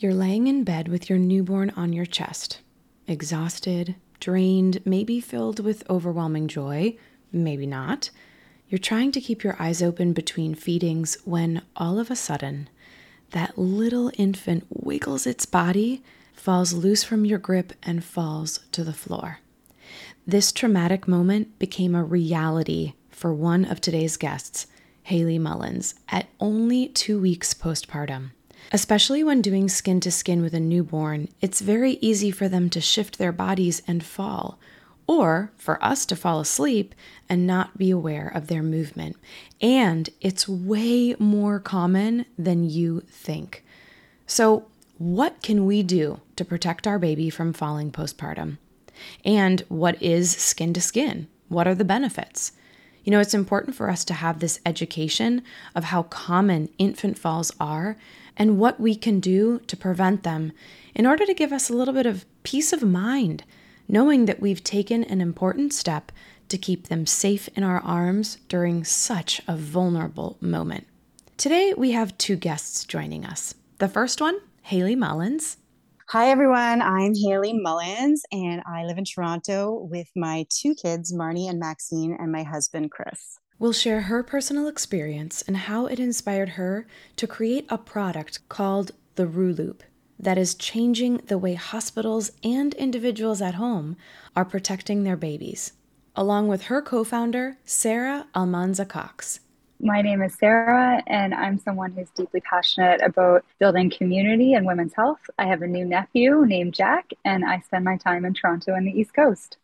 You're laying in bed with your newborn on your chest, exhausted, drained, maybe filled with overwhelming joy, maybe not. You're trying to keep your eyes open between feedings when all of a sudden, that little infant wiggles its body, falls loose from your grip, and falls to the floor. This traumatic moment became a reality for one of today's guests, Haley Mullins, at only two weeks postpartum. Especially when doing skin to skin with a newborn, it's very easy for them to shift their bodies and fall, or for us to fall asleep and not be aware of their movement. And it's way more common than you think. So, what can we do to protect our baby from falling postpartum? And what is skin to skin? What are the benefits? You know, it's important for us to have this education of how common infant falls are and what we can do to prevent them in order to give us a little bit of peace of mind, knowing that we've taken an important step to keep them safe in our arms during such a vulnerable moment. Today, we have two guests joining us. The first one, Haley Mullins. Hi, everyone. I'm Haley Mullins, and I live in Toronto with my two kids, Marnie and Maxine, and my husband, Chris. We'll share her personal experience and how it inspired her to create a product called the Rulup that is changing the way hospitals and individuals at home are protecting their babies, along with her co founder, Sarah Almanza Cox. My name is Sarah, and I'm someone who's deeply passionate about building community and women's health. I have a new nephew named Jack, and I spend my time in Toronto and the East Coast.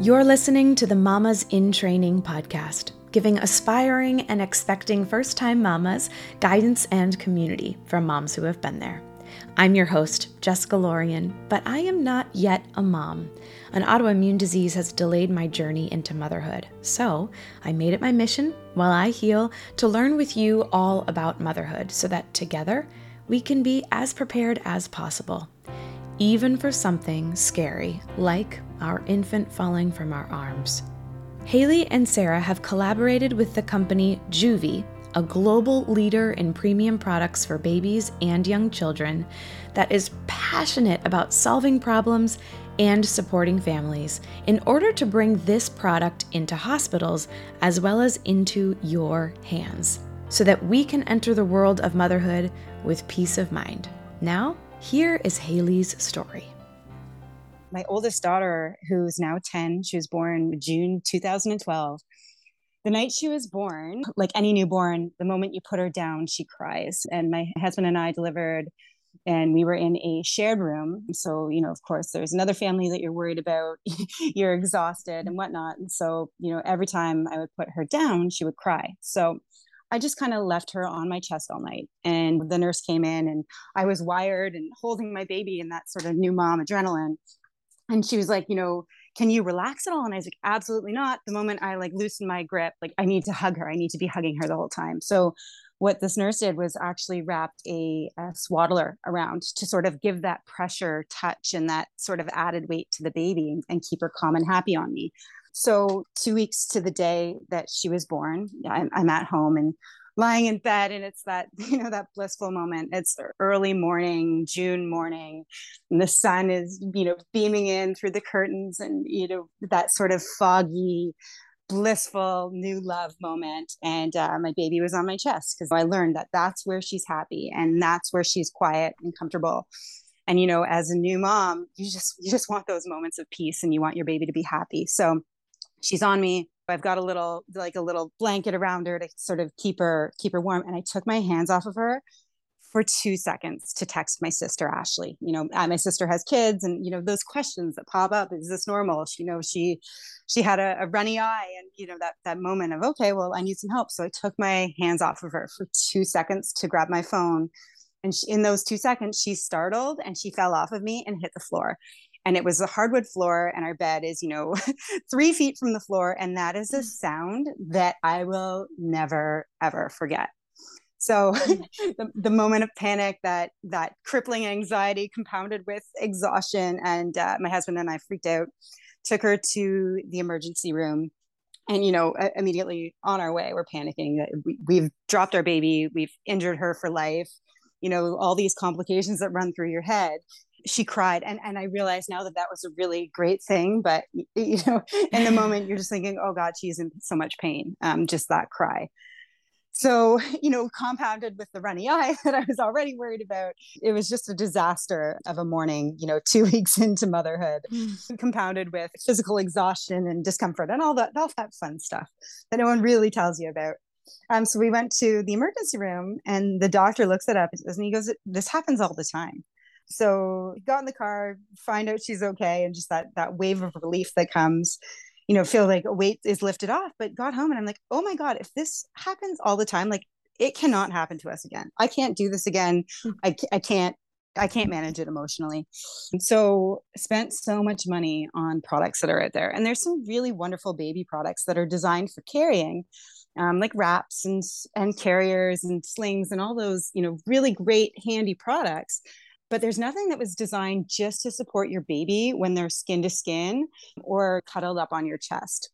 You're listening to the Mamas in Training podcast, giving aspiring and expecting first time mamas guidance and community from moms who have been there. I'm your host, Jessica Lorian, but I am not yet a mom. An autoimmune disease has delayed my journey into motherhood. So I made it my mission, while I heal, to learn with you all about motherhood so that together we can be as prepared as possible, even for something scary like our infant falling from our arms. Haley and Sarah have collaborated with the company Joovy a global leader in premium products for babies and young children that is passionate about solving problems and supporting families in order to bring this product into hospitals as well as into your hands so that we can enter the world of motherhood with peace of mind. Now, here is Haley's story. My oldest daughter, who's now 10, she was born June 2012 the night she was born, like any newborn, the moment you put her down, she cries. And my husband and I delivered, and we were in a shared room. So, you know, of course, there's another family that you're worried about, you're exhausted and whatnot. And so, you know, every time I would put her down, she would cry. So, I just kind of left her on my chest all night. And the nurse came in, and I was wired and holding my baby in that sort of new mom adrenaline. And she was like, you know, can you relax at all? And I was like, absolutely not. The moment I like loosened my grip, like I need to hug her. I need to be hugging her the whole time. So what this nurse did was actually wrapped a, a swaddler around to sort of give that pressure touch and that sort of added weight to the baby and, and keep her calm and happy on me. So two weeks to the day that she was born, I'm, I'm at home and lying in bed and it's that you know that blissful moment it's early morning june morning and the sun is you know beaming in through the curtains and you know that sort of foggy blissful new love moment and uh, my baby was on my chest because i learned that that's where she's happy and that's where she's quiet and comfortable and you know as a new mom you just you just want those moments of peace and you want your baby to be happy so she's on me I've got a little like a little blanket around her to sort of keep her keep her warm. And I took my hands off of her for two seconds to text my sister Ashley. You know, uh, my sister has kids, and you know those questions that pop up: Is this normal? She, you know, she she had a, a runny eye, and you know that that moment of okay, well, I need some help. So I took my hands off of her for two seconds to grab my phone. And she, in those two seconds, she startled and she fell off of me and hit the floor and it was a hardwood floor and our bed is you know three feet from the floor and that is a mm. sound that i will never ever forget so mm. the, the moment of panic that that crippling anxiety compounded with exhaustion and uh, my husband and i freaked out took her to the emergency room and you know immediately on our way we're panicking we, we've dropped our baby we've injured her for life you know all these complications that run through your head she cried and and i realized now that that was a really great thing but you know in the moment you're just thinking oh god she's in so much pain um just that cry so you know compounded with the runny eye that i was already worried about it was just a disaster of a morning you know two weeks into motherhood mm. compounded with physical exhaustion and discomfort and all that all that fun stuff that no one really tells you about. Um, so we went to the emergency room and the doctor looks it up and he goes this happens all the time. So got in the car, find out she's okay, and just that that wave of relief that comes, you know, feel like a weight is lifted off. But got home and I'm like, oh my God, if this happens all the time, like it cannot happen to us again. I can't do this again. Hmm. I, I can't I can't manage it emotionally. So spent so much money on products that are out there. And there's some really wonderful baby products that are designed for carrying, um, like wraps and and carriers and slings and all those, you know, really great handy products but there's nothing that was designed just to support your baby when they're skin to skin or cuddled up on your chest.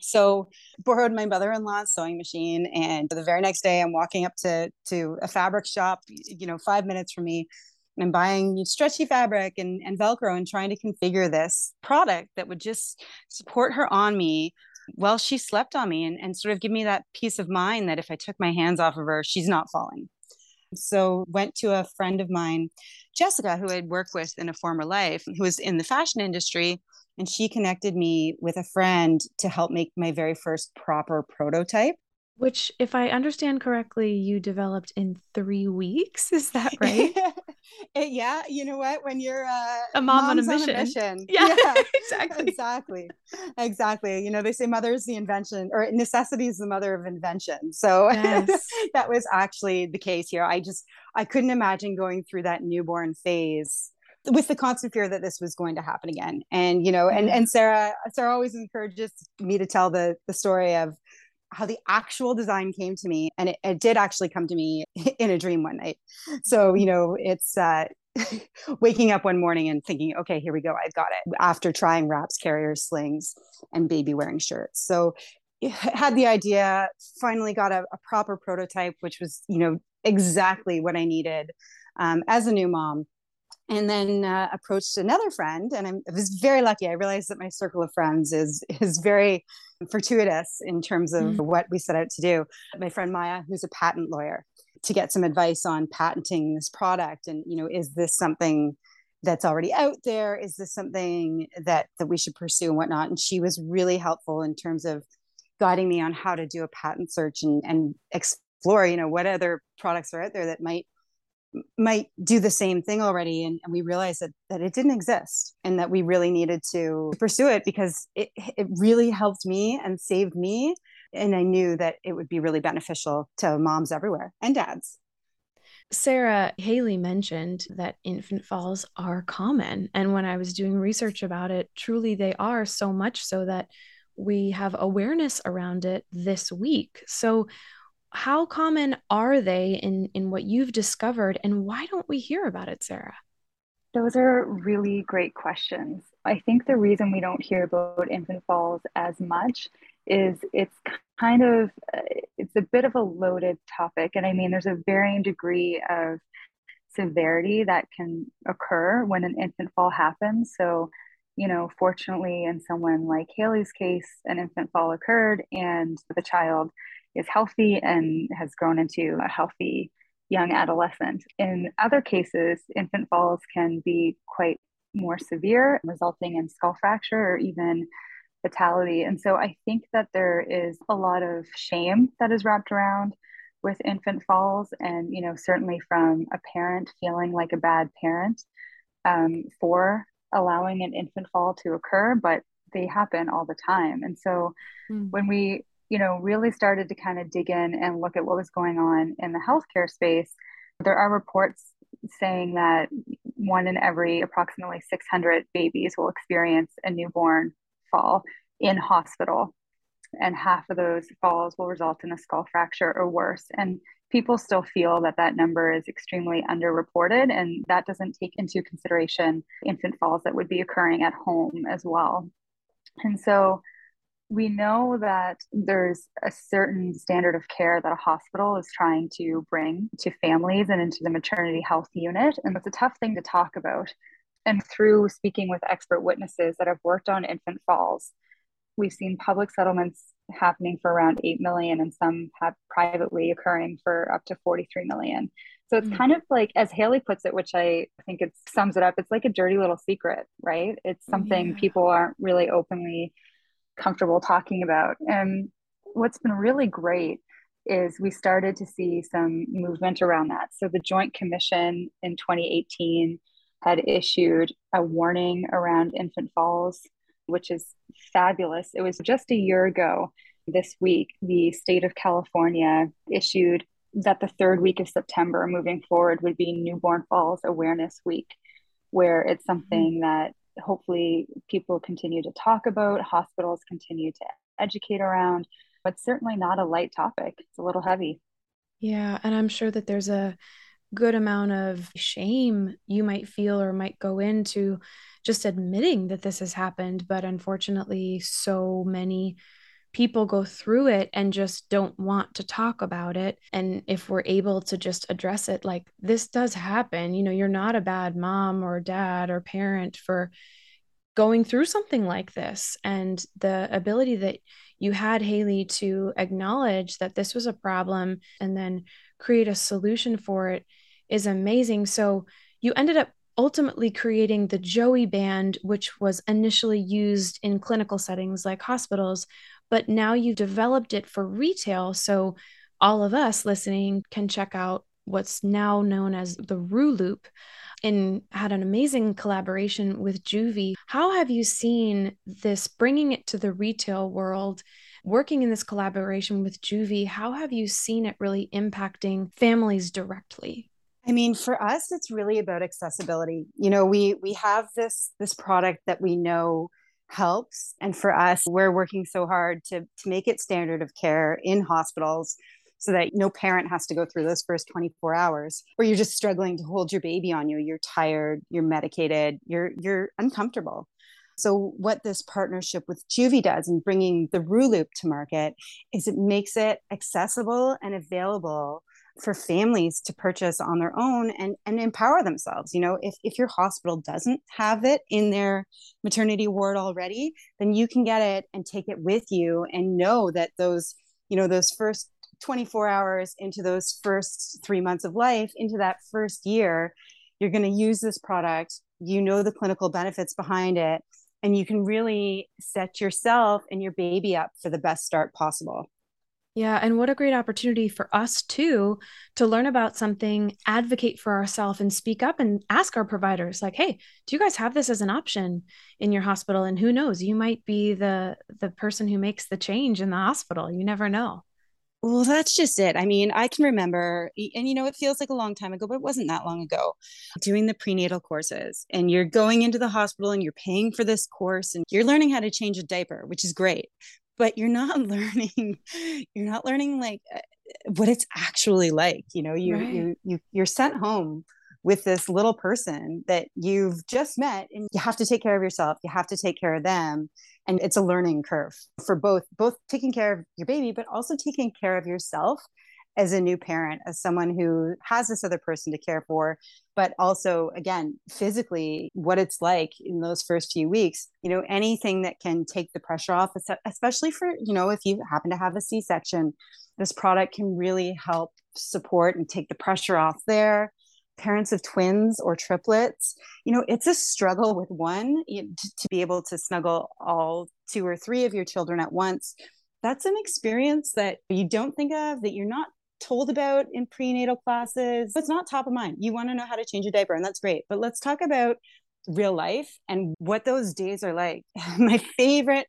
So borrowed my mother-in-law's sewing machine and the very next day I'm walking up to to a fabric shop, you know, 5 minutes from me and I'm buying stretchy fabric and, and Velcro and trying to configure this product that would just support her on me while she slept on me and, and sort of give me that peace of mind that if I took my hands off of her, she's not falling. So went to a friend of mine, Jessica, who I'd worked with in a former life, who was in the fashion industry. And she connected me with a friend to help make my very first proper prototype. Which, if I understand correctly, you developed in three weeks. Is that right? yeah. You know what? When you're uh, a mom on a mission. On a mission. Yeah, yeah, exactly. Exactly. Exactly. You know, they say mother is the invention or necessity is the mother of invention. So yes. that was actually the case here. I just, I couldn't imagine going through that newborn phase with the constant fear that this was going to happen again and you know and and sarah sarah always encourages me to tell the the story of how the actual design came to me and it, it did actually come to me in a dream one night. So you know it's uh waking up one morning and thinking okay here we go i've got it after trying wraps carriers slings and baby wearing shirts. So had the idea finally got a, a proper prototype which was you know exactly what i needed um, as a new mom and then uh, approached another friend and I'm, i was very lucky. I realized that my circle of friends is is very fortuitous in terms of mm. what we set out to do. My friend maya who's a patent lawyer to get some advice on patenting this product and you know is this something that's already out there? Is this something that that we should pursue and whatnot? And she was really helpful in terms of guiding me on how to do a patent search and and explore you know what other products are out there that might might do the same thing already and, and, we realized that that it didn't exist and that we really needed to pursue it because it, it really helped me and saved me and i knew that it would be really beneficial to moms everywhere and dads Sarah Haley mentioned that infant falls are common. And when I was doing research about it, truly they are so much so that we have awareness around it this week. So, how common are they in in what you've discovered and why don't we hear about it sarah? Those are really great questions. I think the reason we don't hear about infant falls as much is it's kind of uh, it's a bit of a loaded topic. And i mean there's a varying degree of severity that can occur when an infant fall happens. So you know fortunately in someone like haley's case an infant fall occurred and the child is healthy and has grown into a healthy young adolescent. In other cases, infant falls can be quite more severe, resulting in skull fracture or even fatality. And so I think that there is a lot of shame that is wrapped around with infant falls, and you know, certainly from a parent feeling like a bad parent um, for allowing an infant fall to occur, but they happen all the time. And so mm. when we you know, really started to kind of dig in and look at what was going on in the healthcare space, there are reports saying that one in every approximately 600 babies will experience a newborn fall in hospital. And half of those falls will result in a skull fracture or worse. And people still feel that that number is extremely underreported, and that doesn't take into consideration infant falls that would be occurring at home as well. And so, we know that there's a certain standard of care that a hospital is trying to bring to families and into the maternity health unit. And it's a tough thing to talk about. And through speaking with expert witnesses that have worked on infant falls, we've seen public settlements happening for around 8 million and some have privately occurring for up to 43 million. So it's mm-hmm. kind of like, as Haley puts it, which I think it sums it up, it's like a dirty little secret, right? It's something yeah. people aren't really openly comfortable talking about. And what's been really great is we started to see some movement around that. So the Joint Commission in 2018 had issued a warning around infant falls, which is fabulous. It was just a year ago this week, the state of California issued that the third week of September moving forward would be Newborn Falls Awareness Week, where it's mm-hmm. something that hopefully people continue to talk about, hospitals continue to educate around, but certainly not a light topic. It's a little heavy. Yeah. And I'm sure that there's a good amount of shame you might feel or might go into just admitting that this has happened. But unfortunately, so many people go through it and just don't want to talk about it. And if we're able to just address it, like this does happen, you know, you're not a bad mom or dad or parent for going through something like this. And the ability that you had, Haley, to acknowledge that this was a problem and then create a solution for it is amazing. So you ended up ultimately creating the Joey band, which was initially used in clinical settings like hospitals, but now you've developed it for retail. So all of us listening can check out what's now known as the Rue Loop and had an amazing collaboration with Joovy. How have you seen this bringing it to the retail world? Working in this collaboration with Joovy, how have you seen it really impacting families directly? I mean, for us, it's really about accessibility. You know, we we have this this product that we know helps. And for us, we're working so hard to, to make it standard of care in hospitals so that no parent has to go through those first 24 hours where you're just struggling to hold your baby on you you're tired you're medicated you're you're uncomfortable so what this partnership with Joovy does in bringing the Rue Loop to market is it makes it accessible and available for families to purchase on their own and, and empower themselves. You know, if, if your hospital doesn't have it in their maternity ward already, then you can get it and take it with you and know that those, you know, those first 24 hours into those first three months of life, into that first year, you're going to use this product. You know the clinical benefits behind it, and you can really set yourself and your baby up for the best start possible. Yeah, and what a great opportunity for us too to learn about something, advocate for ourselves and speak up and ask our providers like, "Hey, do you guys have this as an option in your hospital?" And who knows, you might be the the person who makes the change in the hospital. You never know. Well, that's just it. I mean, I can remember, and you know, it feels like a long time ago, but it wasn't that long ago, doing the prenatal courses. And you're going into the hospital and you're paying for this course and you're learning how to change a diaper, which is great but you're not learning you're not learning like uh, what it's actually like you know you right. you, you you're sent home with this little person that you've just met and you have to take care of yourself you have to take care of them and it's a learning curve for both both taking care of your baby but also taking care of yourself as a new parent, as someone who has this other person to care for, but also, again, physically, what it's like in those first few weeks, you know, anything that can take the pressure off, especially for, you know, if you happen to have a C section, this product can really help support and take the pressure off there. Parents of twins or triplets you know it's a struggle with one to, to, be able to snuggle all two or three of your children at once. That's an experience that you don't think of that you're not told about in prenatal classes. But it's not top of mind. You want to know how to change a diaper, and that's great. But let's talk about real life and what those days are like. My favorite,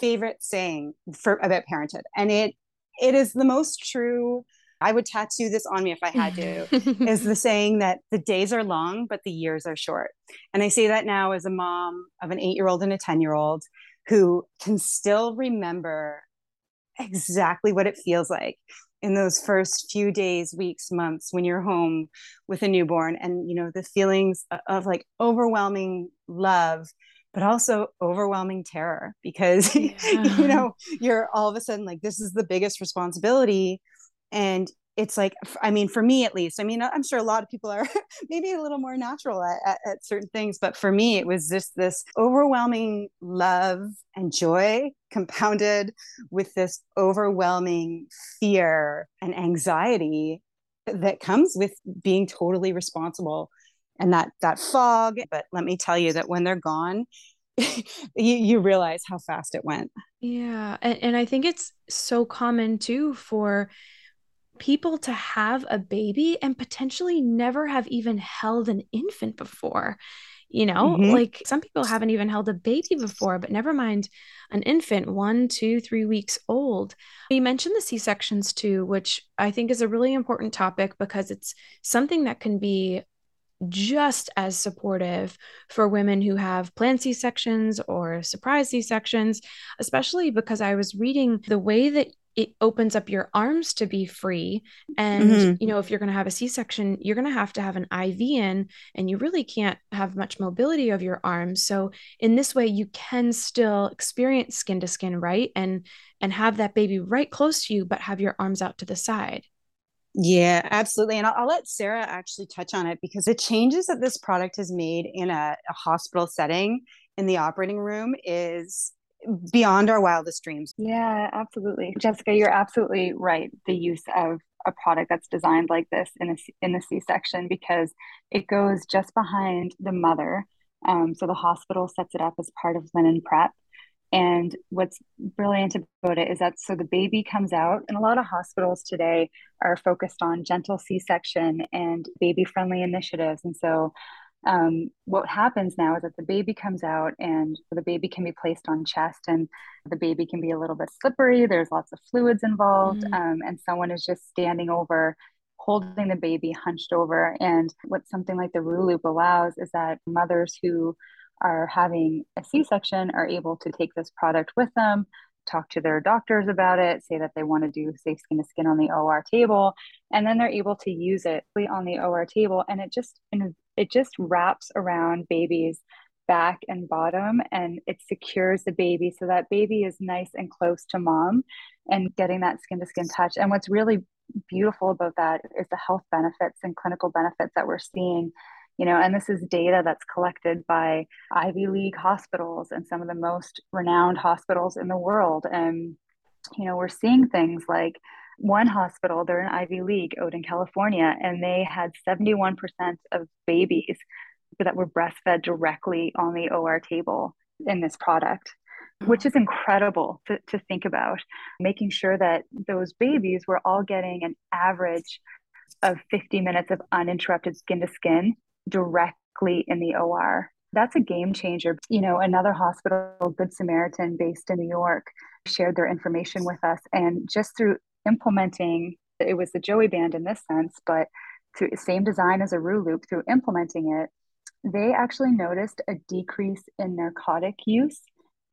favorite saying for about parenthood, and it it is the most true. I would tattoo this on me if I had to, is the saying that the days are long, but the years are short. And I say that now as a mom of an eight year old and a 10 year old who can still remember exactly what it feels like in those first few days weeks months when you're home with a newborn and you know the feelings of like overwhelming love but also overwhelming terror because yeah. you know you're all of a sudden like this is the biggest responsibility and it's like i mean for me at least i mean i'm sure a lot of people are maybe a little more natural at, at, at, certain things but for me it was just this overwhelming love and joy compounded with this overwhelming fear and anxiety that comes with being totally responsible and that that fog but let me tell you that when they're gone you, you realize how fast it went yeah and, and i think it's so common too for people to have a baby and potentially never have even held an infant before. You know, mm-hmm. like some people haven't even held a baby before, but never mind an infant, one, two, three weeks old. You mentioned the C sections too, which I think is a really important topic because it's something that can be just as supportive for women who have planned C sections or surprise C sections, especially because I was reading the way that it opens up your arms to be free and mm-hmm. you know if you're going to have a c-section you're going to have to have an iv in and you really can't have much mobility of your arms so in this way you can still experience skin to skin right and and have that baby right close to you but have your arms out to the side yeah, absolutely. And I'll, I'll, let Sarah actually touch on it because the changes that this product has made in a, a hospital setting in the operating room is beyond our wildest dreams. Yeah, absolutely. Jessica, you're absolutely right. The use of a product that's designed like this in a, in the C-section because it goes just behind the mother. Um, so the hospital sets it up as part of linen prep. And what's brilliant about it is that so the baby comes out, and a lot of hospitals today are focused on gentle C section and baby friendly initiatives. And so um, what happens now is that the baby comes out and the baby can be placed on chest and the baby can be a little bit slippery. There's lots of fluids involved mm-hmm. um, and someone is just standing over holding the baby hunched over. And what something like the Rulup allows is that mothers who are having a c-section are able to take this product with them talk to their doctors about it, say that they want to do safe skin to skin on the OR table, and then they're able to use it on the OR table, and it just it just wraps around baby's back and bottom, and it secures the baby so that baby is nice and close to mom, and getting that skin to skin touch. And what's really beautiful about that is the health benefits and clinical benefits that we're seeing you know and this is data that's collected by ivy league hospitals and some of the most renowned hospitals in the world and you know we're seeing things like one hospital they're in ivy league out in california and they had 71% of babies that were breastfed directly on the or table in this product which mm. is incredible to, to think about making sure that those babies were all getting an average of 50 minutes of uninterrupted skin to skin directly in the OR. That's a game changer. You know, another hospital, Good Samaritan, based in New York, shared their information with us. And just through implementing, it was the Joey band in this sense, but through same design as a Rulup, through implementing it, they actually noticed a decrease in narcotic use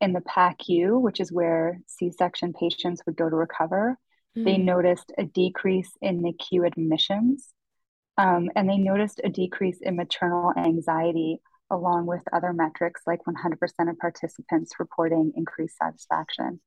in the PACU, which is where C section patients would go to recover. Mm. They noticed a decrease in NICU admissions. Um, and they noticed a decrease in maternal anxiety along with other metrics like 100% of participants reporting increased satisfaction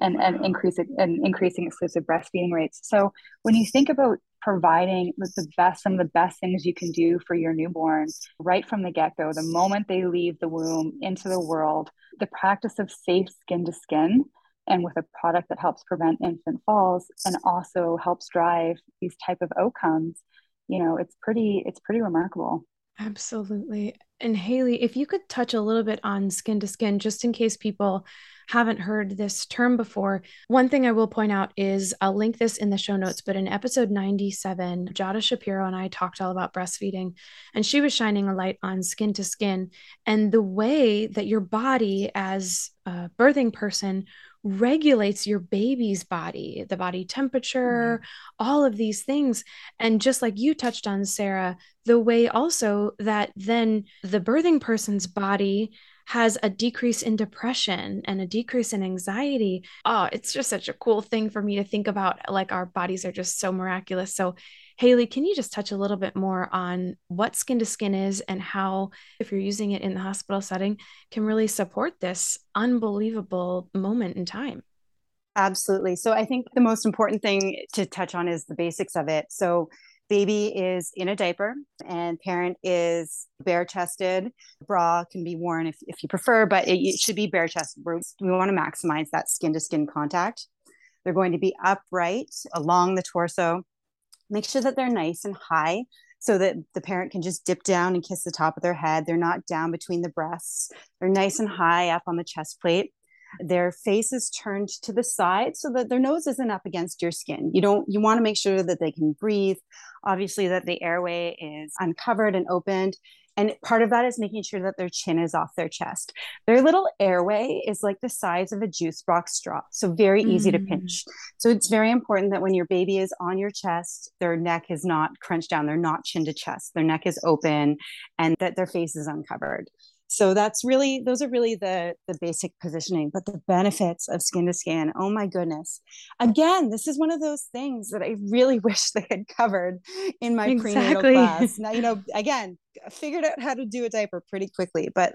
and, and increasing and increasing exclusive breastfeeding rates. So when you think about providing the best some of the best things you can do for your newborn right from the get-go, the moment they leave the womb into the world, the practice of safe skin to skin and with a product that helps prevent infant falls and also helps drive these type of outcomes you know it's pretty it's pretty remarkable absolutely and haley if you could touch a little bit on skin to skin just in case people haven't heard this term before one thing i will point out is i'll link this in the show notes but in episode 97 jada shapiro and i talked all about breastfeeding and she was shining a light on skin to skin and the way that your body as a birthing person regulates your baby's body, the body temperature, mm-hmm. all of these things. And just like you touched on, Sarah, the way also that then the birthing person's body has a decrease in depression and a decrease in anxiety. Oh, it's just such a cool thing for me to think about. Like our bodies are just so miraculous. So, Haley, can you just touch a little bit more on what skin to skin is and how, if you're using it in the hospital setting, can really support this unbelievable moment in time? Absolutely. So, I think the most important thing to touch on is the basics of it. So, baby is in a diaper and parent is bare chested bra can be worn if, if you prefer but it, it should be bare chested we want to maximize that skin to skin contact. They're going to be upright along the torso. Make sure that they're nice and high so that the parent can just dip down and kiss the top of their head. They're not down between the breasts. They're nice and high up on the chest plate their face is turned to the side so that their nose isn't up against your skin. You don't you want to make sure that they can breathe, obviously that the airway is uncovered and opened. And part of that is making sure that their chin is off their chest. Their little airway is like the size of a juice box straw, so very easy mm. to pinch. So it's very important that when your baby is on your chest, their neck is not crunched down, they're not chin to chest, their neck is open, and that their face is uncovered so that's really those are really the the basic positioning but the benefits of skin to skin oh my goodness. Again this is one of those things that i really wish they had covered in my exactly. prenatal class. Now you know again figured out how to do a diaper pretty quickly but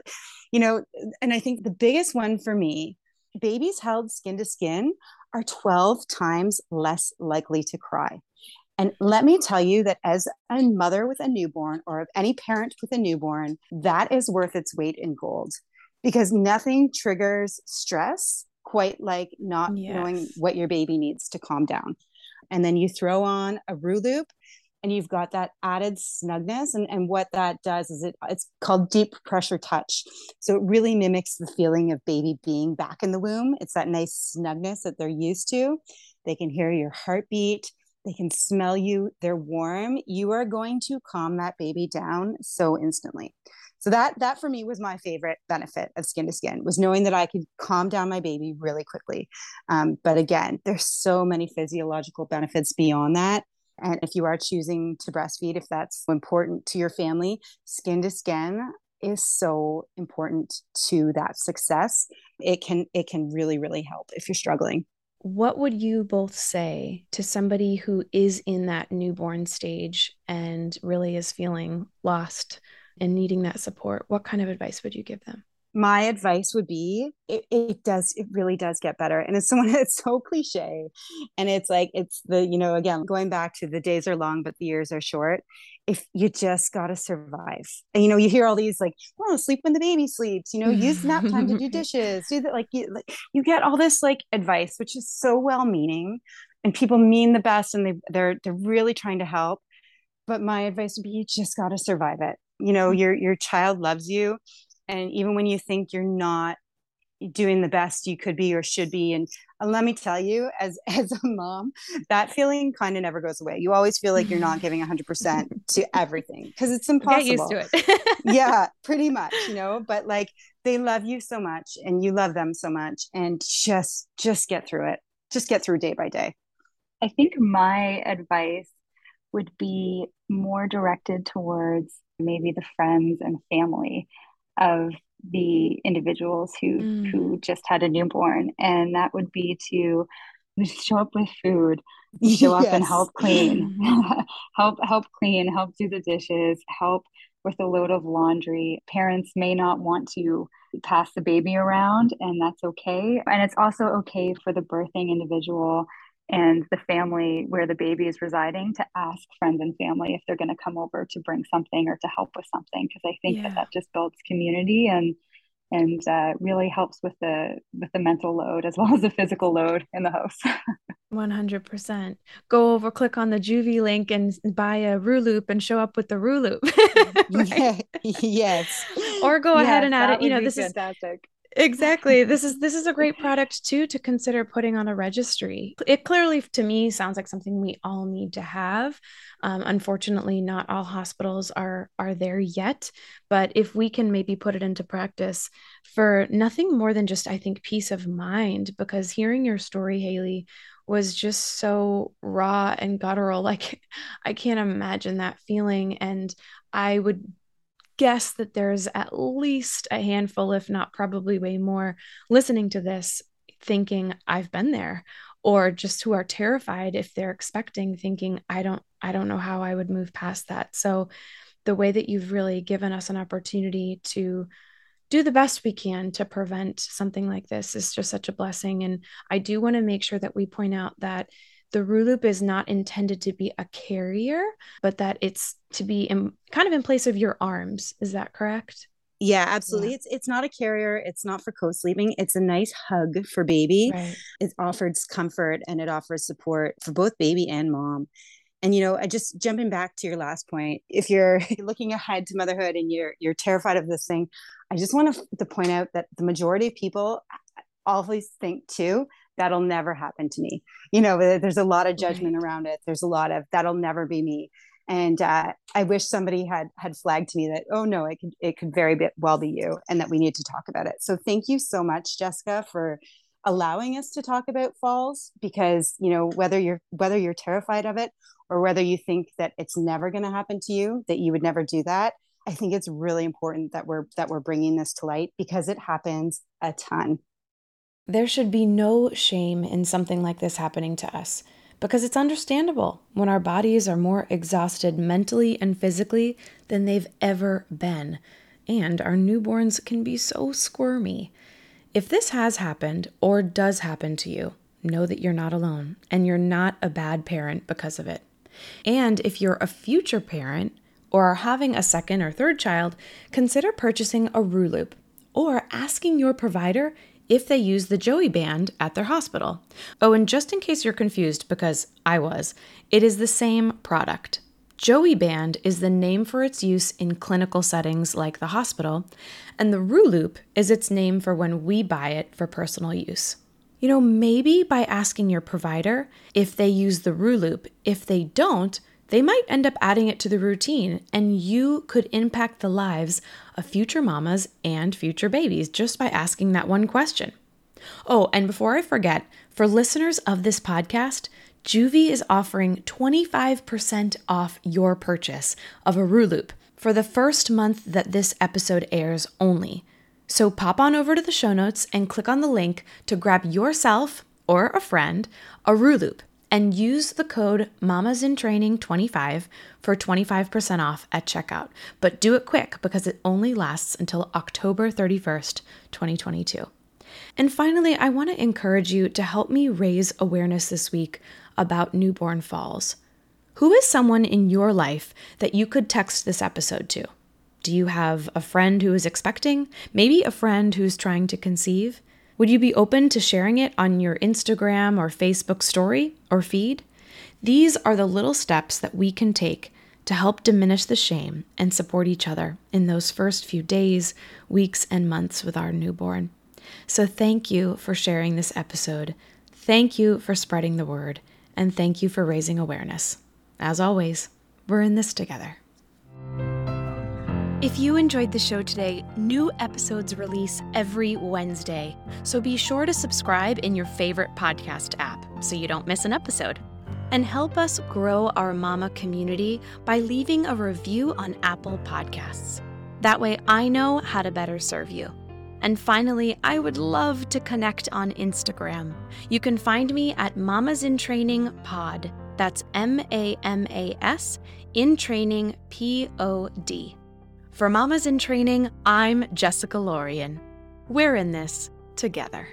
you know and i think the biggest one for me babies held skin to skin are 12 times less likely to cry and let me tell you that as a mother with a newborn or of any parent with a newborn, that is worth its weight in gold because nothing triggers stress quite like not yes. knowing what your baby needs to calm down. And then you throw on a Rulup and you've got that added snugness. And, and what that does is it it's called deep pressure touch. So it really mimics the feeling of baby being back in the womb. It's that nice snugness that they're used to. They can hear your heartbeat they can smell you, they're warm. You are going to calm that baby down so instantly. So that that for me was my favorite benefit of skin to skin was knowing that I could calm down my baby really quickly. Um, but again, there's so many physiological benefits beyond that. And if you are choosing to breastfeed, if that's important to your family, skin to skin is so important to that success. It can it can really really help if you're struggling what would you both say to somebody who is in that newborn stage and really is feeling lost and needing that support? What kind of advice would you give them? My advice would be it, it does it really does get better. And it's someone it's so cliche. And it's like it's the you know again going back to the days are long but the years are short. If you just got to survive. And you know you hear all these like oh sleep when the baby sleeps you know use nap time to do dishes do that like you like, you get all this like advice which is so well meaning and people mean the best and they they're they're really trying to help. But my advice would be you just got to survive it. You know mm. your your child loves you and even when you think you're not doing the best you could be or should be and, and let me tell you as as a mom that feeling kind of never goes away. You always feel like you're not giving 100% to everything because it's impossible get used to it. Yeah pretty much you know but like they love you so much and you love them so much and just just get through it. Just get through day by day. I think my advice would be more directed towards maybe the friends and family of the individuals who mm. who just had a newborn and that would be to show up with food show up and help clean help help clean help do the dishes help with a load of laundry. Parents may not want to pass the baby around and that's okay. And it's also okay for the birthing individual and the family where the baby is residing to ask friends and family if they're going to come over to bring something or to help with something because i think yeah. that that just builds community and and uh, really helps with the with the mental load as well as the physical load in the house 100% go over click on the Joovy link and buy a rulup and show up with the rulup right? yes or go yes, ahead and add it you know this is fantastic. is exactly. This is this is a great product too to consider putting on a registry. It clearly to me sounds like something we all need to have. Um, unfortunately not all hospitals are are there yet but if we can maybe put it into practice for nothing more than just i think peace of mind because hearing your story haley was just so raw and guttural. Like i can't imagine that feeling. And i would guess that there's at least a handful, if not probably way more, listening to this thinking, I've been there, or just who are terrified if they're expecting, thinking, I don't, I don't know how I would move past that. So the way that you've really given us an opportunity to do the best we can to prevent something like this is just such a blessing. And I do want to make sure that we point out that the Rulup is not intended to be a carrier, but that it's to be in, kind of in place of your arms. Is that correct? Yeah, absolutely. Yeah. It's it's not a carrier. It's not for co-sleeping. It's a nice hug for baby. Right. It offers comfort and it offers support for both baby and mom. And you know, I just jumping back to your last point, if you're looking ahead to motherhood and you're you're terrified of this thing, I just want to, to point out that the majority of people always think too that'll never happen to me. You know, there's a lot of judgment right. around it. There's a lot of that'll never be me. And uh, I wish somebody had had flagged to me that oh no, it could it could very well be you, and that we need to talk about it. So thank you so much, Jessica, for allowing us to talk about falls because you know whether you're whether you're terrified of it or whether you think that it's never going to happen to you that you would never do that i think it's really important that we're that we're bringing this to light because it happens a ton there should be no shame in something like this happening to us because it's understandable when our bodies are more exhausted mentally and physically than they've ever been. And our newborns can be so squirmy. If this has happened or does happen to you, know that you're not alone and you're not a bad parent because of it. And if you're a future parent or are having a second or third child, consider purchasing a Rulup or asking your provider if they use the Joey band at their hospital. Oh, and just in case you're confused, because I was, it is the same product. Joey band is the name for its use in clinical settings like the hospital, and the Rulup is its name for when we buy it for personal use. You know, maybe by asking your provider if they use the Rulup, if they don't, they might end up adding it to the routine, and you could impact the lives of future mamas and future babies just by asking that one question. Oh, and before I forget, for listeners of this podcast, Joovy is offering 25% off your purchase of a Rulup for the first month that this episode airs only. So pop on over to the show notes and click on the link to grab yourself or a friend a Rulup and use the code MamasInTraining25 for 25% off at checkout. But do it quick because it only lasts until October 31st, 2022. And finally, I want to encourage you to help me raise awareness this week about newborn falls. Who is someone in your life that you could text this episode to? Do you have a friend who is expecting? Maybe a friend who's trying to conceive? Would you be open to sharing it on your Instagram or Facebook story or feed? These are the little steps that we can take to help diminish the shame and support each other in those first few days, weeks, and months with our newborn. So, thank you for sharing this episode. Thank you for spreading the word. And thank you for raising awareness. As always, we're in this together. If you enjoyed the show today, new episodes release every Wednesday. So be sure to subscribe in your favorite podcast app so you don't miss an episode. And help us grow our mama community by leaving a review on Apple Podcasts. That way I know how to better serve you. And finally, I would love to connect on Instagram. You can find me at Mamas in Training Pod. That's M A M A S in Training P O D. For Mamas in Training, I'm Jessica Lorian. We're in this together.